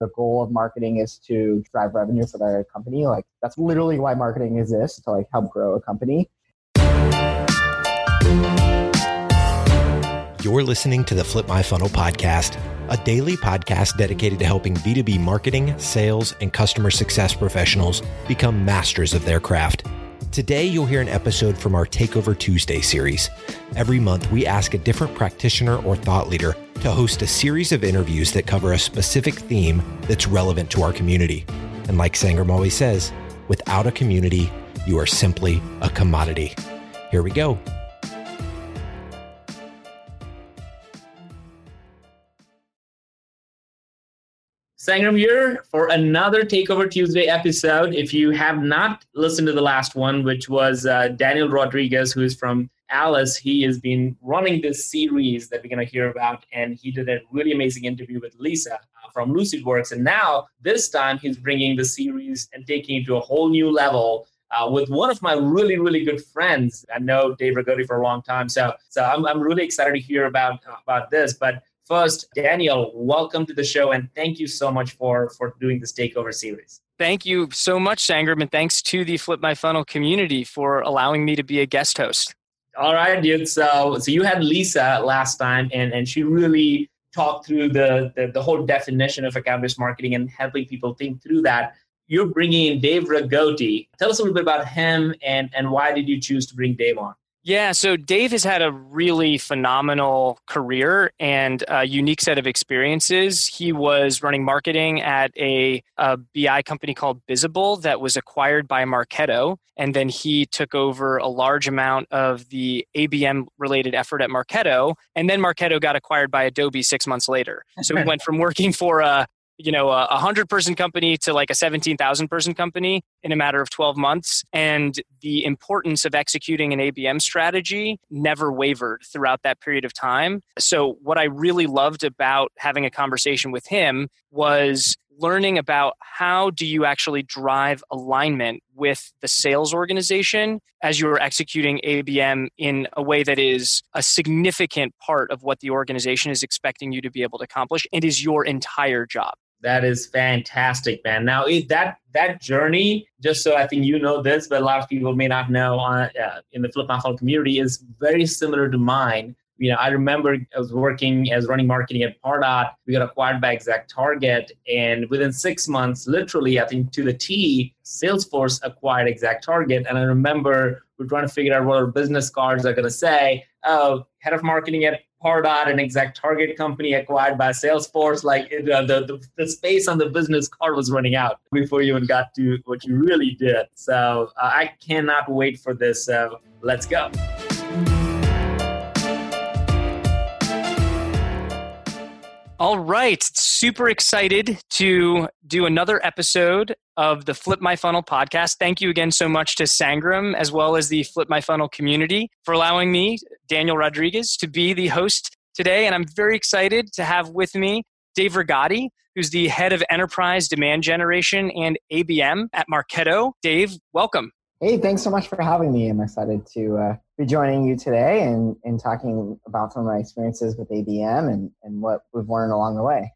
the goal of marketing is to drive revenue for their company. Like that's literally why marketing exists to like help grow a company. You're listening to the Flip My Funnel podcast, a daily podcast dedicated to helping B2B marketing, sales, and customer success professionals become masters of their craft. Today, you'll hear an episode from our Takeover Tuesday series. Every month, we ask a different practitioner or thought leader to host a series of interviews that cover a specific theme that's relevant to our community. And like Sangram always says, without a community, you are simply a commodity. Here we go. Sangram here for another Takeover Tuesday episode. If you have not listened to the last one, which was uh, Daniel Rodriguez, who is from Alice, he has been running this series that we're going to hear about, and he did a really amazing interview with Lisa uh, from LucidWorks. And now, this time, he's bringing the series and taking it to a whole new level. Uh, with one of my really, really good friends. I know Dave Rigotti for a long time, so so I'm, I'm really excited to hear about about this. But First, Daniel, welcome to the show and thank you so much for, for doing this takeover series. Thank you so much, Sangram, and thanks to the Flip My Funnel community for allowing me to be a guest host. All right, dude. So, so you had Lisa last time, and, and she really talked through the, the, the whole definition of account-based marketing and helping people think through that. You're bringing in Dave Rigotti. Tell us a little bit about him and, and why did you choose to bring Dave on? Yeah, so Dave has had a really phenomenal career and a unique set of experiences. He was running marketing at a, a BI company called Bizible that was acquired by Marketo. And then he took over a large amount of the ABM related effort at Marketo. And then Marketo got acquired by Adobe six months later. So he went from working for a you know a 100 person company to like a 17,000 person company in a matter of 12 months. And the importance of executing an ABM strategy never wavered throughout that period of time. So what I really loved about having a conversation with him was learning about how do you actually drive alignment with the sales organization as you're executing ABM in a way that is a significant part of what the organization is expecting you to be able to accomplish. And is your entire job. That is fantastic, man. Now that that journey, just so I think you know this, but a lot of people may not know uh, in the Flip My Funnel community, is very similar to mine. You know, I remember I was working as running marketing at Pardot. We got acquired by Exact Target, and within six months, literally, I think to the T, Salesforce acquired Exact Target. And I remember we're trying to figure out what our business cards are going to say. Oh, head of marketing at Pardot, an exact target company acquired by Salesforce. Like it, uh, the, the, the space on the business card was running out before you even got to what you really did. So uh, I cannot wait for this. So let's go. All right. Super excited to do another episode of the Flip My Funnel podcast. Thank you again so much to Sangram as well as the Flip My Funnel community for allowing me, Daniel Rodriguez, to be the host today. And I'm very excited to have with me Dave Rigotti, who's the head of enterprise demand generation and ABM at Marketo. Dave, welcome. Hey, thanks so much for having me. I'm excited to uh, be joining you today and, and talking about some of my experiences with ABM and, and what we've learned along the way.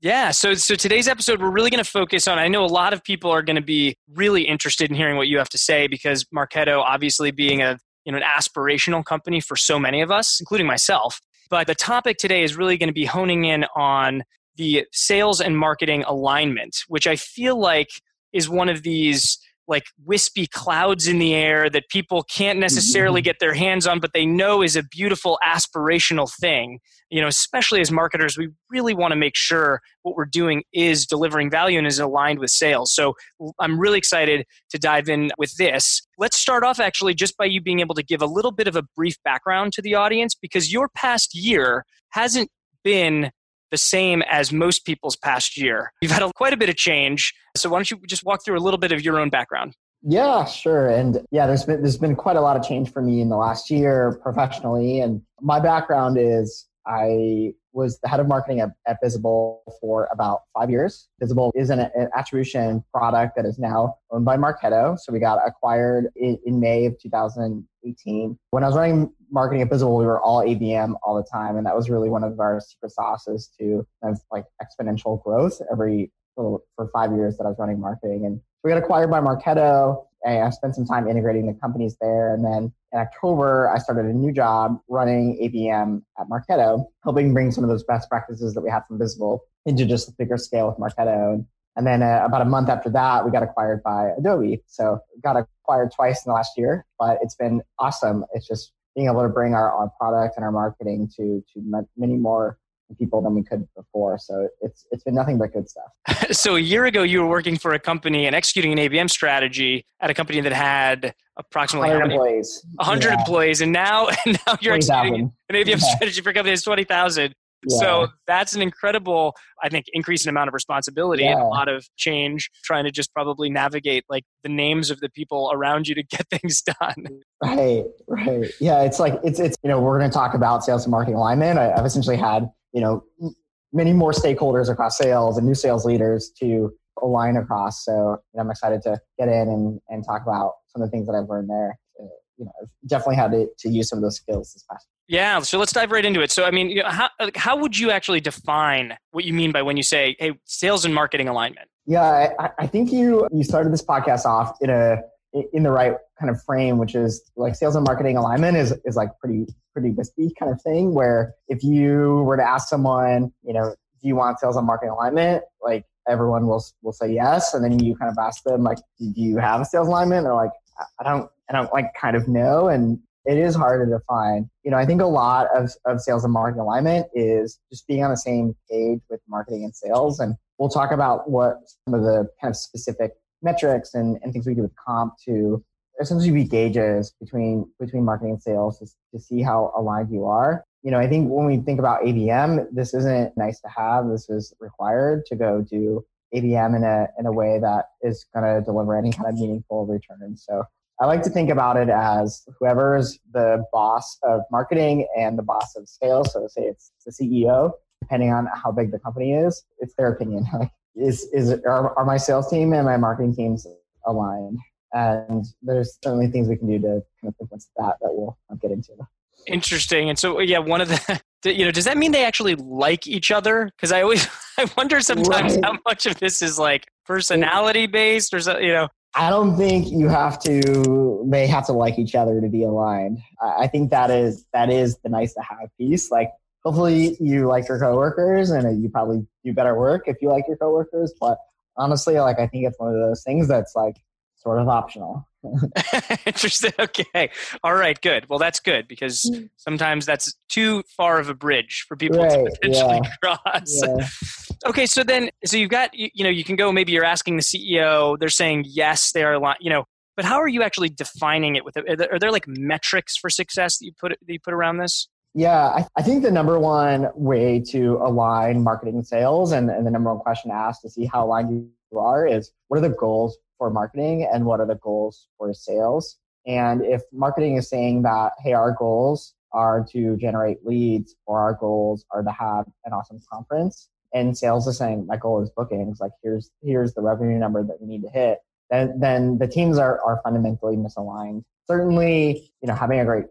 Yeah, so so today's episode we're really going to focus on. I know a lot of people are going to be really interested in hearing what you have to say because Marketo, obviously being a you know an aspirational company for so many of us, including myself. But the topic today is really going to be honing in on the sales and marketing alignment, which I feel like is one of these like wispy clouds in the air that people can't necessarily mm-hmm. get their hands on but they know is a beautiful aspirational thing you know especially as marketers we really want to make sure what we're doing is delivering value and is aligned with sales so i'm really excited to dive in with this let's start off actually just by you being able to give a little bit of a brief background to the audience because your past year hasn't been the same as most people's past year. You've had a, quite a bit of change. So why don't you just walk through a little bit of your own background? Yeah, sure. And yeah, there's been there's been quite a lot of change for me in the last year professionally. And my background is I was the head of marketing at, at Bizible for about five years. Bizible is an, an, attribution product that is now owned by Marketo. So we got acquired in, in, May of 2018. When I was running marketing at Bizible, we were all ABM all the time. And that was really one of our secret sauces to like exponential growth every for, for five years that I was running marketing. And we got acquired by Marketo. I spent some time integrating the companies there. And then in October, I started a new job running ABM at Marketo, helping bring some of those best practices that we had from Bizible into just a bigger scale with Marketo. And then uh, about a month after that, we got acquired by Adobe. So got acquired twice in the last year, but it's been awesome. It's just being able to bring our, our product and our marketing to to many more people than we could before. So it's it's been nothing but good stuff. so a year ago, you were working for a company and executing an ABM strategy at a company that had approximately 100 employees. 100 yeah. employees, and now and now you're executing an ABM yeah. strategy for a company that's 20,000. Yeah. So that's an incredible, I think, increase in amount of responsibility yeah. and a lot of change. Trying to just probably navigate like the names of the people around you to get things done. Right, right. Yeah, it's like it's it's you know we're going to talk about sales and marketing alignment. I, I've essentially had you know, many more stakeholders across sales and new sales leaders to align across. So you know, I'm excited to get in and, and talk about some of the things that I've learned there. Uh, you know, I've definitely had to, to use some of those skills this past. Yeah, so let's dive right into it. So, I mean, you know, how how would you actually define what you mean by when you say, "Hey, sales and marketing alignment"? Yeah, I, I think you you started this podcast off in a in the right kind of frame, which is like sales and marketing alignment is, is like pretty, pretty wispy kind of thing where if you were to ask someone, you know, do you want sales and marketing alignment? Like everyone will, will say yes. And then you kind of ask them like, do you have a sales alignment? They're like, I don't, I don't like kind of know. And it is hard to define. You know, I think a lot of, of sales and marketing alignment is just being on the same page with marketing and sales. And we'll talk about what some of the kind of specific metrics and, and things we do with comp to essentially be gauges between between marketing and sales to, to see how aligned you are. You know, I think when we think about ABM, this isn't nice to have. This is required to go do ABM in a in a way that is going to deliver any kind of meaningful return. So I like to think about it as whoever's the boss of marketing and the boss of sales. So say it's the CEO, depending on how big the company is, it's their opinion. is is are, are my sales team and my marketing teams aligned? And there's certainly things we can do to kind of influence that that we'll get into. Interesting. And so, yeah, one of the, you know, does that mean they actually like each other? Because I always, I wonder sometimes right. how much of this is like personality based or so, you know. I don't think you have to. They have to like each other to be aligned. I think that is that is the nice to have piece. Like hopefully you like your coworkers and you probably do better work if you like your coworkers. But honestly, like I think it's one of those things that's like sort of optional. Interesting. Okay. All right. Good. Well, that's good because hmm. sometimes that's too far of a bridge for people right, to potentially yeah. cross. Yeah. okay. So then, so you've got, you, you, know, you can go, maybe you're asking the CEO, they're saying, yes, they are, you know, but how are you actually defining it with, are there, are there like metrics for success that you put, that you put around this? Yeah, I, I, think the number one way to align marketing and sales and, and the number one question asked to see how aligned you are is what are the goals for marketing and what are the goals for sales? And if marketing is saying that, hey, our goals are to generate leads or our goals are to have an awesome conference, and sales is saying my goal is bookings, like here's here's the revenue number that we need to hit, then then the teams are, are fundamentally misaligned. Certainly, you know, having a great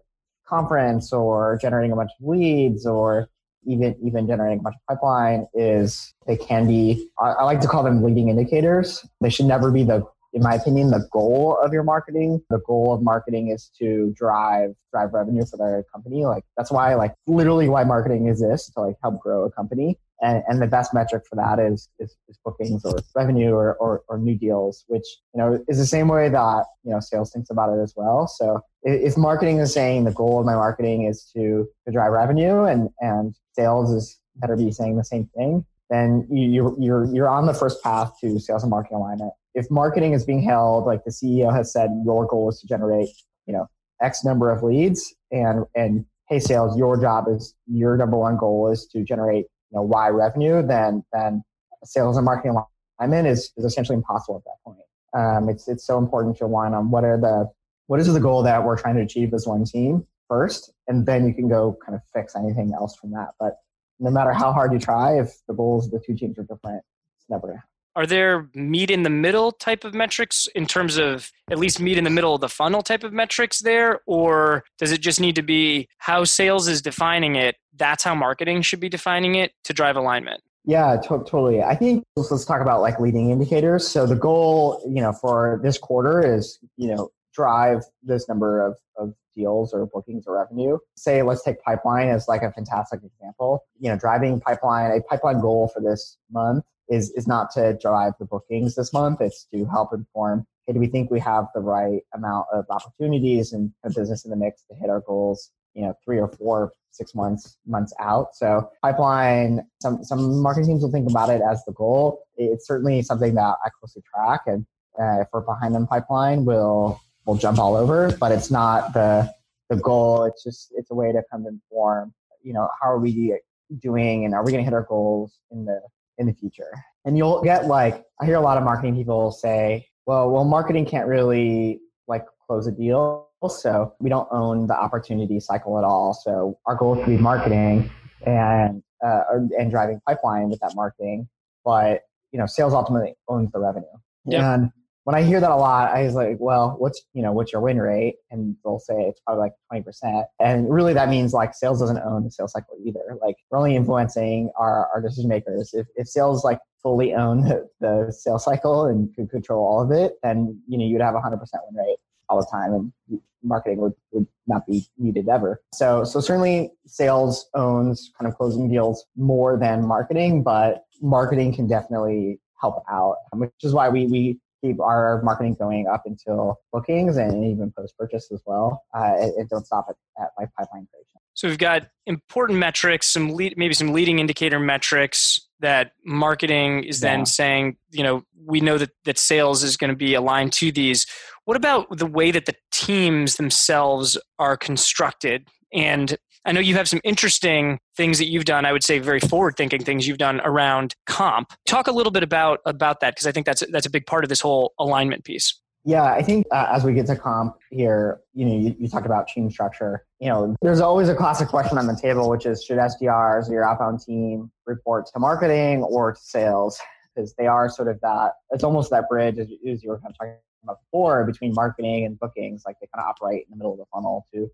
conference or generating a bunch of leads or even even generating a bunch of pipeline is they can be I, I like to call them leading indicators. They should never be the in my opinion, the goal of your marketing. The goal of marketing is to drive drive revenue for their company. Like that's why like literally why marketing exists to like help grow a company. And, and the best metric for that is, is, is bookings or revenue or, or, or, new deals, which you know is the same way that you know sales thinks about it as well. So if marketing is saying the goal of my marketing is to, to drive revenue and, and sales is better be saying the same thing, then you, you're you're on the first path to sales and marketing alignment if marketing is being held, like the CEO has said, your goal is to generate, you know, X number of leads and, and hey, sales, your job is your number one goal is to generate, you know, Y revenue, then, then sales and marketing alignment is, is essentially impossible at that point. Um, it's, it's so important to align on what are the, what is the goal that we're trying to achieve as one team first, and then you can go kind of fix anything else from that. But no matter how hard you try, if the goals of the two teams are different, it's never gonna happen. Are there meet in the middle type of metrics in terms of at least meet in the middle of the funnel type of metrics there? Or does it just need to be how sales is defining it? That's how marketing should be defining it to drive alignment. Yeah, to- totally. I think let's, let's talk about like leading indicators. So the goal, you know, for this quarter is, you know, drive this number of, of deals or bookings or revenue. Say, let's take pipeline as like a fantastic example. You know, driving pipeline, a pipeline goal for this month is, is not to drive the bookings this month. It's to help inform, hey, do we think we have the right amount of opportunities and business in the mix to hit our goals, you know, three or four, six months, months out. So pipeline, some, some marketing teams will think about it as the goal. It's certainly something that I closely track and uh, if we're behind on pipeline, we'll we'll jump all over, but it's not the the goal. It's just it's a way to kind of inform, you know, how are we doing and are we going to hit our goals in the in the future? And you'll get like I hear a lot of marketing people say, well, well, marketing can't really like close a deal, so we don't own the opportunity cycle at all. So our goal is to be marketing and uh, and driving pipeline with that marketing, but you know, sales ultimately owns the revenue. Yep. And when I hear that a lot, I was like, well, what's, you know, what's your win rate? And they'll say it's probably like 20%. And really that means like sales doesn't own the sales cycle either. Like we're only influencing our, our decision makers. If, if sales like fully own the, the sales cycle and could control all of it, then, you know, you'd have a 100% win rate all the time and marketing would, would not be needed ever. So, so certainly sales owns kind of closing deals more than marketing, but marketing can definitely help out, which is why we, we keep our marketing going up until bookings and even post purchase as well. Uh, it, it, don't stop at, at like pipeline creation. So we've got important metrics, some lead, maybe some leading indicator metrics that marketing is then yeah. saying, you know, we know that, that sales is going to be aligned to these. What about the way that the teams themselves are constructed? And I know you have some interesting things that you've done. I would say very forward-thinking things you've done around comp. Talk a little bit about about that because I think that's that's a big part of this whole alignment piece. Yeah, I think uh, as we get to comp here, you know, you, you talked about team structure. You know, there's always a classic question on the table, which is should SDRs or your outbound team report to marketing or to sales? Because they are sort of that. It's almost that bridge, as, as you were kind of talking about before, between marketing and bookings. Like they kind of operate in the middle of the funnel to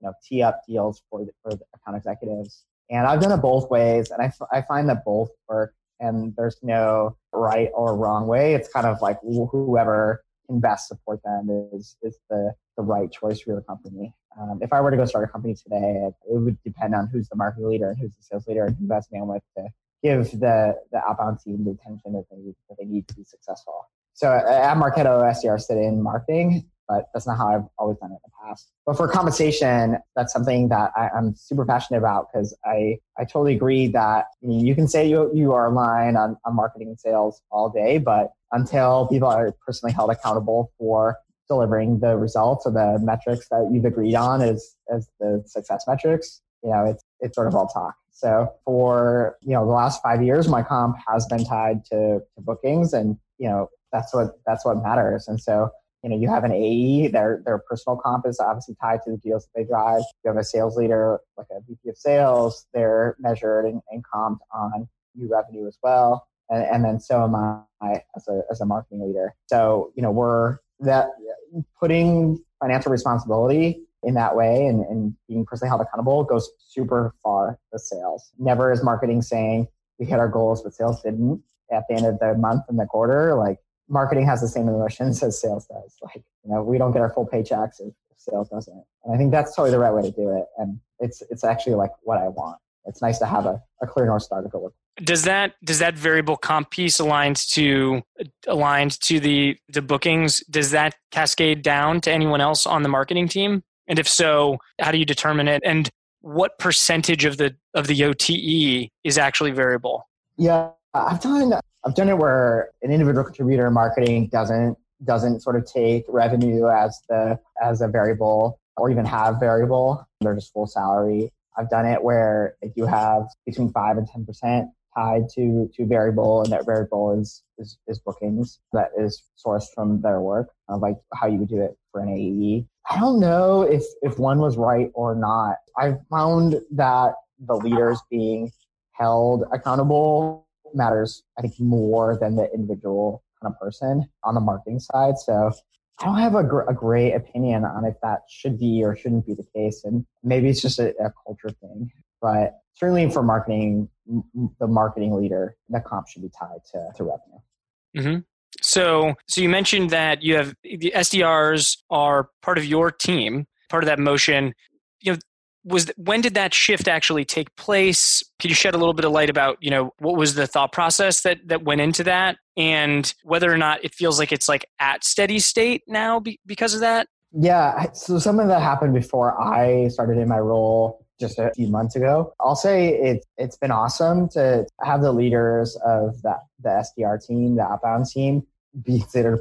you know tee up deals for the, for the account executives. And I've done it both ways, and I, f- I find that both work. And there's no right or wrong way. It's kind of like whoever can best support them is is the the right choice for your company. Um, if I were to go start a company today, it, would depend on who's the market leader and who's the sales leader and who best bandwidth to give the the outbound team the attention that they that they need to be successful. So at Marketo, SDR sit in marketing, but that's not how I've always done it in the past. But for compensation, that's something that I, am super passionate about because I, I totally agree that you, you can say you, you are aligned on, on marketing and sales all day, but until people are personally held accountable for delivering the results or the metrics that you've agreed on as, as the success metrics, you know, it's, it's sort of all talk. So for, you know, the last five years, my comp has been tied to, to bookings and, you know, that's what, that's what matters. And so you know, you have an AE, their their personal comp is obviously tied to the deals that they drive. You have a sales leader, like a VP of sales, they're measured and, and comped on new revenue as well. And, and then so am I as a as a marketing leader. So, you know, we're that putting financial responsibility in that way and, and being personally held accountable goes super far with sales. Never is marketing saying we hit our goals, but sales didn't at the end of the month and the quarter. Like marketing has the same emotions as sales does. Like, you know, we don't get our full paychecks if sales doesn't. And I think that's totally the right way to do it. And it's it's actually like what I want. It's nice to have a, a clear north star to go with. Does that does that variable comp piece aligned to aligned to the the bookings? Does that cascade down to anyone else on the marketing team? And if so, how do you determine it? And what percentage of the of the OTE is actually variable? Yeah, I've done I've done it where an individual contributor in marketing doesn't doesn't sort of take revenue as the as a variable or even have variable. They're just full salary. I've done it where they you have between five and ten percent tied to to variable, and that variable is is, is bookings that is sourced from their work, of like how you would do it for an AE. I don't know if if one was right or not. I've found that the leaders being held accountable matters, I think, more than the individual kind of person on the marketing side. So I don't have a, gr- a great opinion on if that should be or shouldn't be the case. And maybe it's just a, a culture thing. But certainly for marketing, the marketing leader, the comp should be tied to, to revenue. Mm-hmm. So, so you mentioned that you have the SDRs are part of your team, part of that motion. You know, was when did that shift actually take place? Could you shed a little bit of light about you know what was the thought process that that went into that, and whether or not it feels like it's like at steady state now be, because of that? Yeah, so something that happened before I started in my role just a few months ago. I'll say it, it's been awesome to have the leaders of that, the SDR team, the outbound team, be considered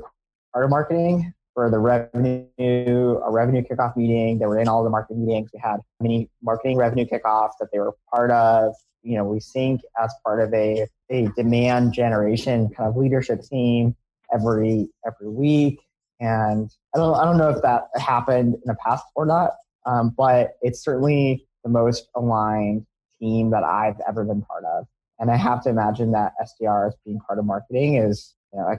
part of marketing for the revenue, a revenue kickoff meeting. They were in all the marketing meetings. We had many marketing revenue kickoffs that they were part of. You know, we sync as part of a, a demand generation kind of leadership team every every week. And I don't I don't know if that happened in the past or not, um, but it's certainly the most aligned team that I've ever been part of. And I have to imagine that SDRs being part of marketing is you know, a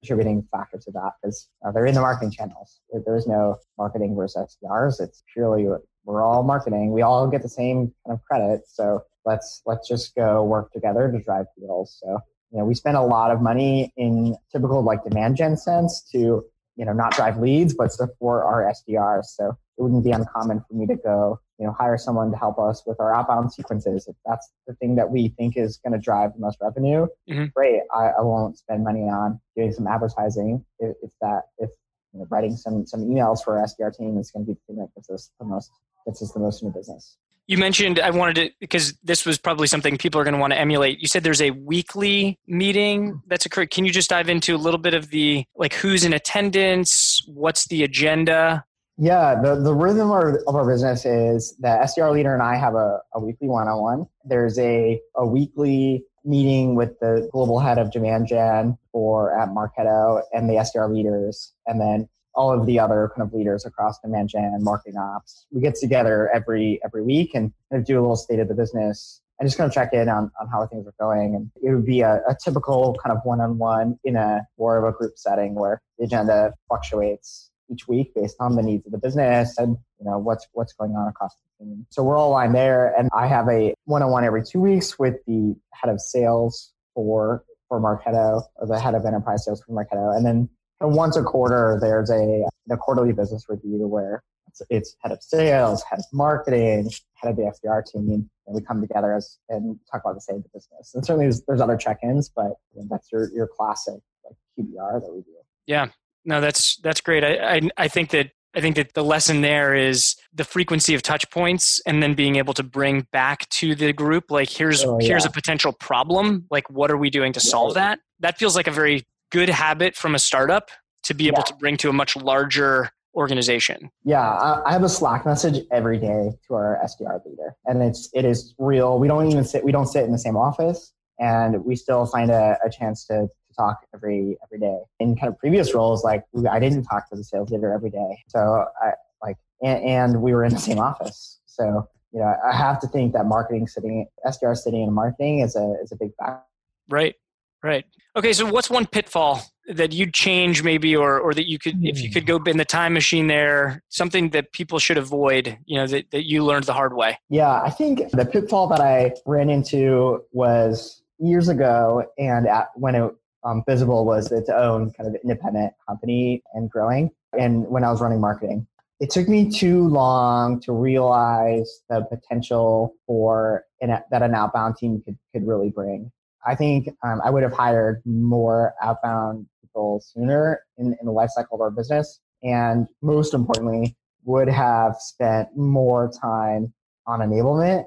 contributing factor to that because uh, they're in the marketing channels. There is no marketing versus SDRs. It's purely we're all marketing. We all get the same kind of credit. So let's let's just go work together to drive deals. So you know, we spend a lot of money in typical like demand gen sense to you know not drive leads, but support our SDRs. So it wouldn't be uncommon for me to go you know, hire someone to help us with our outbound sequences. If that's the thing that we think is going to drive the most revenue, mm-hmm. great. I, I, won't spend money on doing some advertising if, if that if you know, writing some some emails for our SDR team is going to be the thing that gets us the most gets us the most in the business. You mentioned I wanted to because this was probably something people are going to want to emulate. You said there's a weekly meeting that's occurred. Can you just dive into a little bit of the like who's in attendance, what's the agenda, yeah, the, the rhythm of our, of our business is that SDR leader and I have a, a weekly one on one. There's a, a weekly meeting with the global head of demand gen for at Marketo and the SDR leaders, and then all of the other kind of leaders across demand gen and marketing ops. We get together every every week and kind of do a little state of the business and just kind of check in on, on how things are going. And it would be a, a typical kind of one on one in a more of a group setting where the agenda fluctuates each week based on the needs of the business and you know what's what's going on across the team. So we're all aligned there, and I have a one-on-one every two weeks with the head of sales for for Marketo or the head of enterprise sales for Marketo, and then once a quarter there's a the quarterly business review where it's, it's head of sales, head of marketing, head of the SDR team, and we come together as and talk about the state of the business. And certainly there's, there's other check-ins, but that's your your classic like QBR that we do. Yeah, no, that's that's great. I, I, I think that I think that the lesson there is the frequency of touch points and then being able to bring back to the group like here's oh, yeah. here's a potential problem like what are we doing to solve that that feels like a very good habit from a startup to be able yeah. to bring to a much larger organization yeah i have a slack message every day to our sdr leader and it's it is real we don't even sit we don't sit in the same office and we still find a, a chance to talk every every day. In kind of previous roles, like I didn't talk to the sales leader every day, so I like and, and we were in the same office. So you know, I have to think that marketing sitting SDR sitting in marketing is a is a big factor. Right. Right. Okay. So, what's one pitfall that you'd change, maybe, or or that you could, if you could hmm. go in the time machine there, something that people should avoid, you know, that, that you learned the hard way? Yeah, I think the pitfall that I ran into was years ago, and at, when it um, Bizible was its own kind of independent company and growing. And when I was running marketing, it took me too long to realize the potential for an, that an outbound team could, could really bring. I think um, I would have hired more outbound people sooner in, in the life cycle of our business. And most importantly, would have spent more time on enablement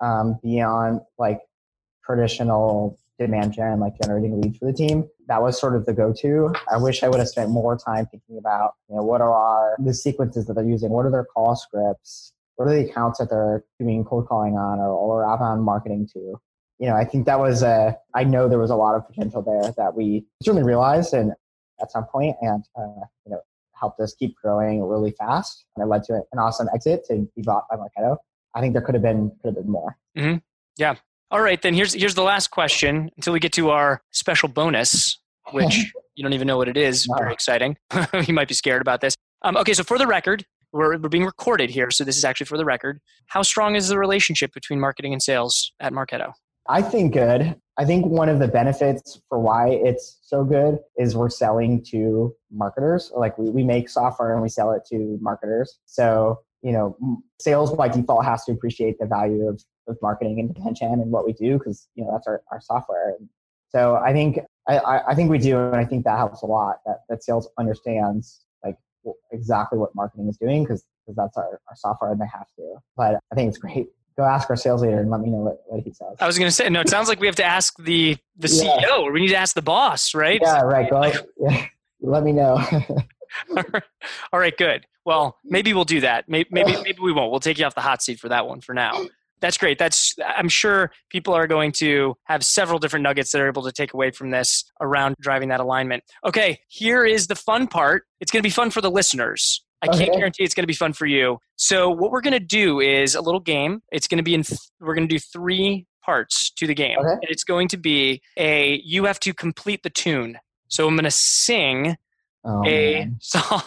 um, beyond like traditional demand gen, like generating leads for the team. That was sort of the go-to. I wish I would have spent more time thinking about, you know, what are our, the sequences that they're using? What are their call scripts? What are the accounts that they're doing cold calling on or, or outbound marketing to? You know, I think that was a, I know there was a lot of potential there that we certainly realized and at some point and, uh, you know, helped us keep growing really fast. And it led to an awesome exit to be bought by Marketo. I think there could have been, could have been more. Mm-hmm. Yeah, All right, then here's here's the last question until we get to our special bonus, which you don't even know what it is. Very exciting. you might be scared about this. Um, okay, so for the record, we're, we're being recorded here, so this is actually for the record. How strong is the relationship between marketing and sales at Marketo? I think good. I think one of the benefits for why it's so good is we're selling to marketers. Like we, we make software and we sell it to marketers. So, you know, sales by default has to appreciate the value of, of marketing and attention and what we do because, you know, that's our, our software. And so I think, I, I think we do. And I think that helps a lot that, that sales understands like exactly what marketing is doing because that's our, our software and they have to. But I think it's great. Go ask our sales leader and let me know what, what he says. I was going to say, no, it sounds like we have to ask the the Yeah. CEO or we need to ask the boss, right? Yeah, right. Go. Yeah. Let me know. All right, good. Well, mm-hmm. maybe we'll do that. Maybe, maybe maybe we won't. We'll take you off the hot seat for that one for now. That's great. That's I'm sure people are going to have several different nuggets that are able to take away from this around driving that alignment. Okay, here is the fun part. It's going to be fun for the listeners. I can't Okay. guarantee it's going to be fun for you. So what we're going to do is a little game. It's going to be in th- we're going to do 3 parts to the game. Okay. And it's going to be a you have to complete the tune. So I'm going to sing Oh, a song,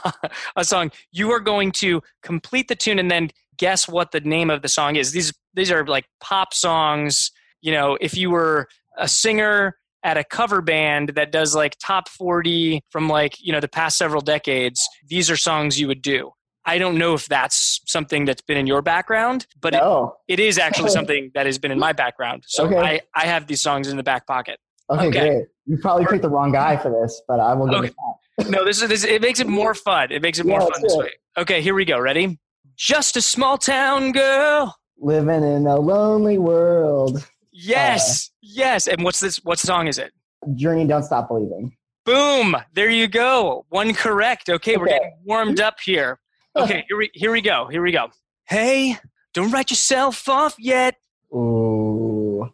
a song. You are going to complete the tune and then guess what the name of the song is. These these are like pop songs. You know, if you were a singer at a cover band that does like top 40 from like, you know, the past several decades, these are songs you would do. I don't know if that's something that's been in your background, but it, it is actually something that has been in my background. So Okay. I, I have these songs in the back pocket. Okay, okay. great. You probably picked the wrong guy for this, but I will give Okay. it that. No, this is this. It makes it more fun. It makes it more Yeah, fun this do way. Okay, here we go. Ready? Just a small town girl. Living in a lonely world. Yes, yes. And what's this? What song is it? Journey, don't stop believing. Boom! There you go. One correct. Okay, we're getting warmed up here. Okay, here we here we go. Here we go. Hey, don't write yourself off yet. Ooh.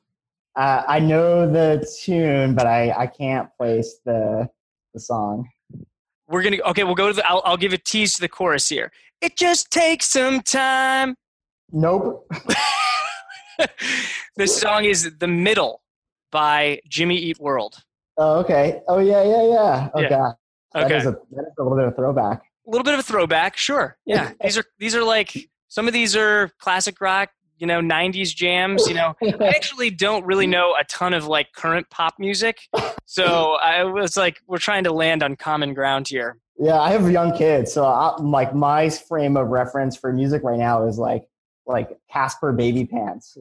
Uh, I know the tune, but I, I can't place the the song. We're gonna. Okay, we'll go to the. I'll, I'll give a tease to the chorus here. It just takes some time. Nope. this song is "The Middle" by Jimmy Eat World. Oh, okay. Oh, yeah, yeah, yeah. Oh, Yeah. God. That Okay. is a, that is a little bit of a throwback. a little bit of a throwback sure yeah these are these are like some of these are classic rock you know 90s jams you know i actually don't really know a ton of like current pop music. So i was like we're trying to land on common ground here. Yeah, I have young kids, so I, like my frame of reference for music right now is like like Casper Baby Pants,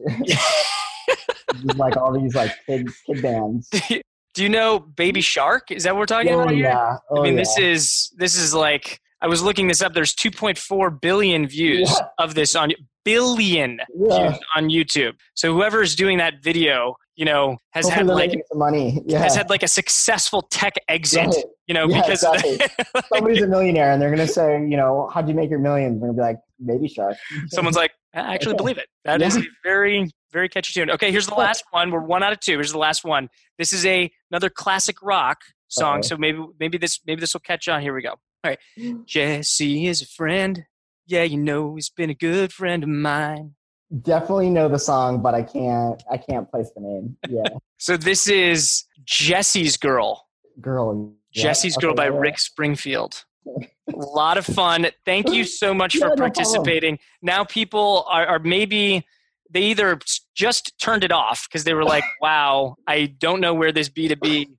like all these like kid kid bands. do you know baby shark? Is that what we're talking Oh about here? yeah, oh, i mean yeah. this is this is like i was looking this up there's 2.4 billion views Yeah. of this on billion Yeah. views on youtube so whoever's doing that video you know has Hopefully had like money. Yeah, has had like a successful tech exit, Right. you know, Yeah, because exactly. somebody's a millionaire and they're gonna say, you know, how'd you make your millions? They're gonna be like, Baby Shark. someone's like, I actually believe it. That is a very, very catchy tune. Okay, here's the last one. We're one out of two. Here's the last one. This is a another classic rock song. Uh-oh. So maybe maybe this maybe this will catch on. Here we go. All right. Mm. Jesse is a friend. Yeah, you know he's been a good friend of mine. Definitely know the song, but I can't I can't place the name. Yeah, So this is Jesse's Girl. girl. Yeah, Jesse's Girl okay, by yeah. Rick Springfield. A lot of fun. Thank you so much Yeah, for no problem. participating. Now people are, are maybe they either just turned it off because they were like, "Wow, I don't know where this B two B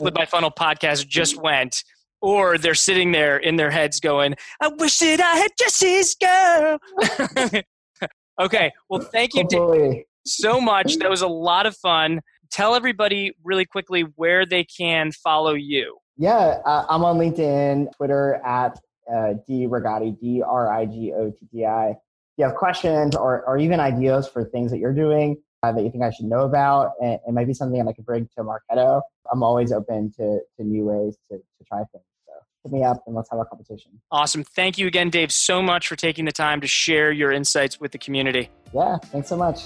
Flip My Funnel podcast just went," or they're sitting there in their heads going, "I wish that I had Jesse's girl." okay, well, thank you Dave, so much. That was a lot of fun. Tell everybody really quickly where they can follow you. yeah. Uh, I'm on LinkedIn, Twitter at uh, D Rigotti, D R I G O T T I. If you have questions or, or even ideas for things that you're doing uh, that you think I should know about, and it might be something that I could bring to Marketo. I'm always open to, to new ways to, to try things. So hit me up and let's have a competition. Awesome. Thank you again, Dave, so much for taking the time to share your insights with the community. Yeah, thanks so much.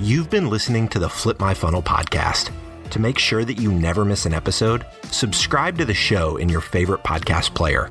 You've been listening to the Flip My Funnel podcast. To make sure that you never miss an episode, subscribe to the show in your favorite podcast player.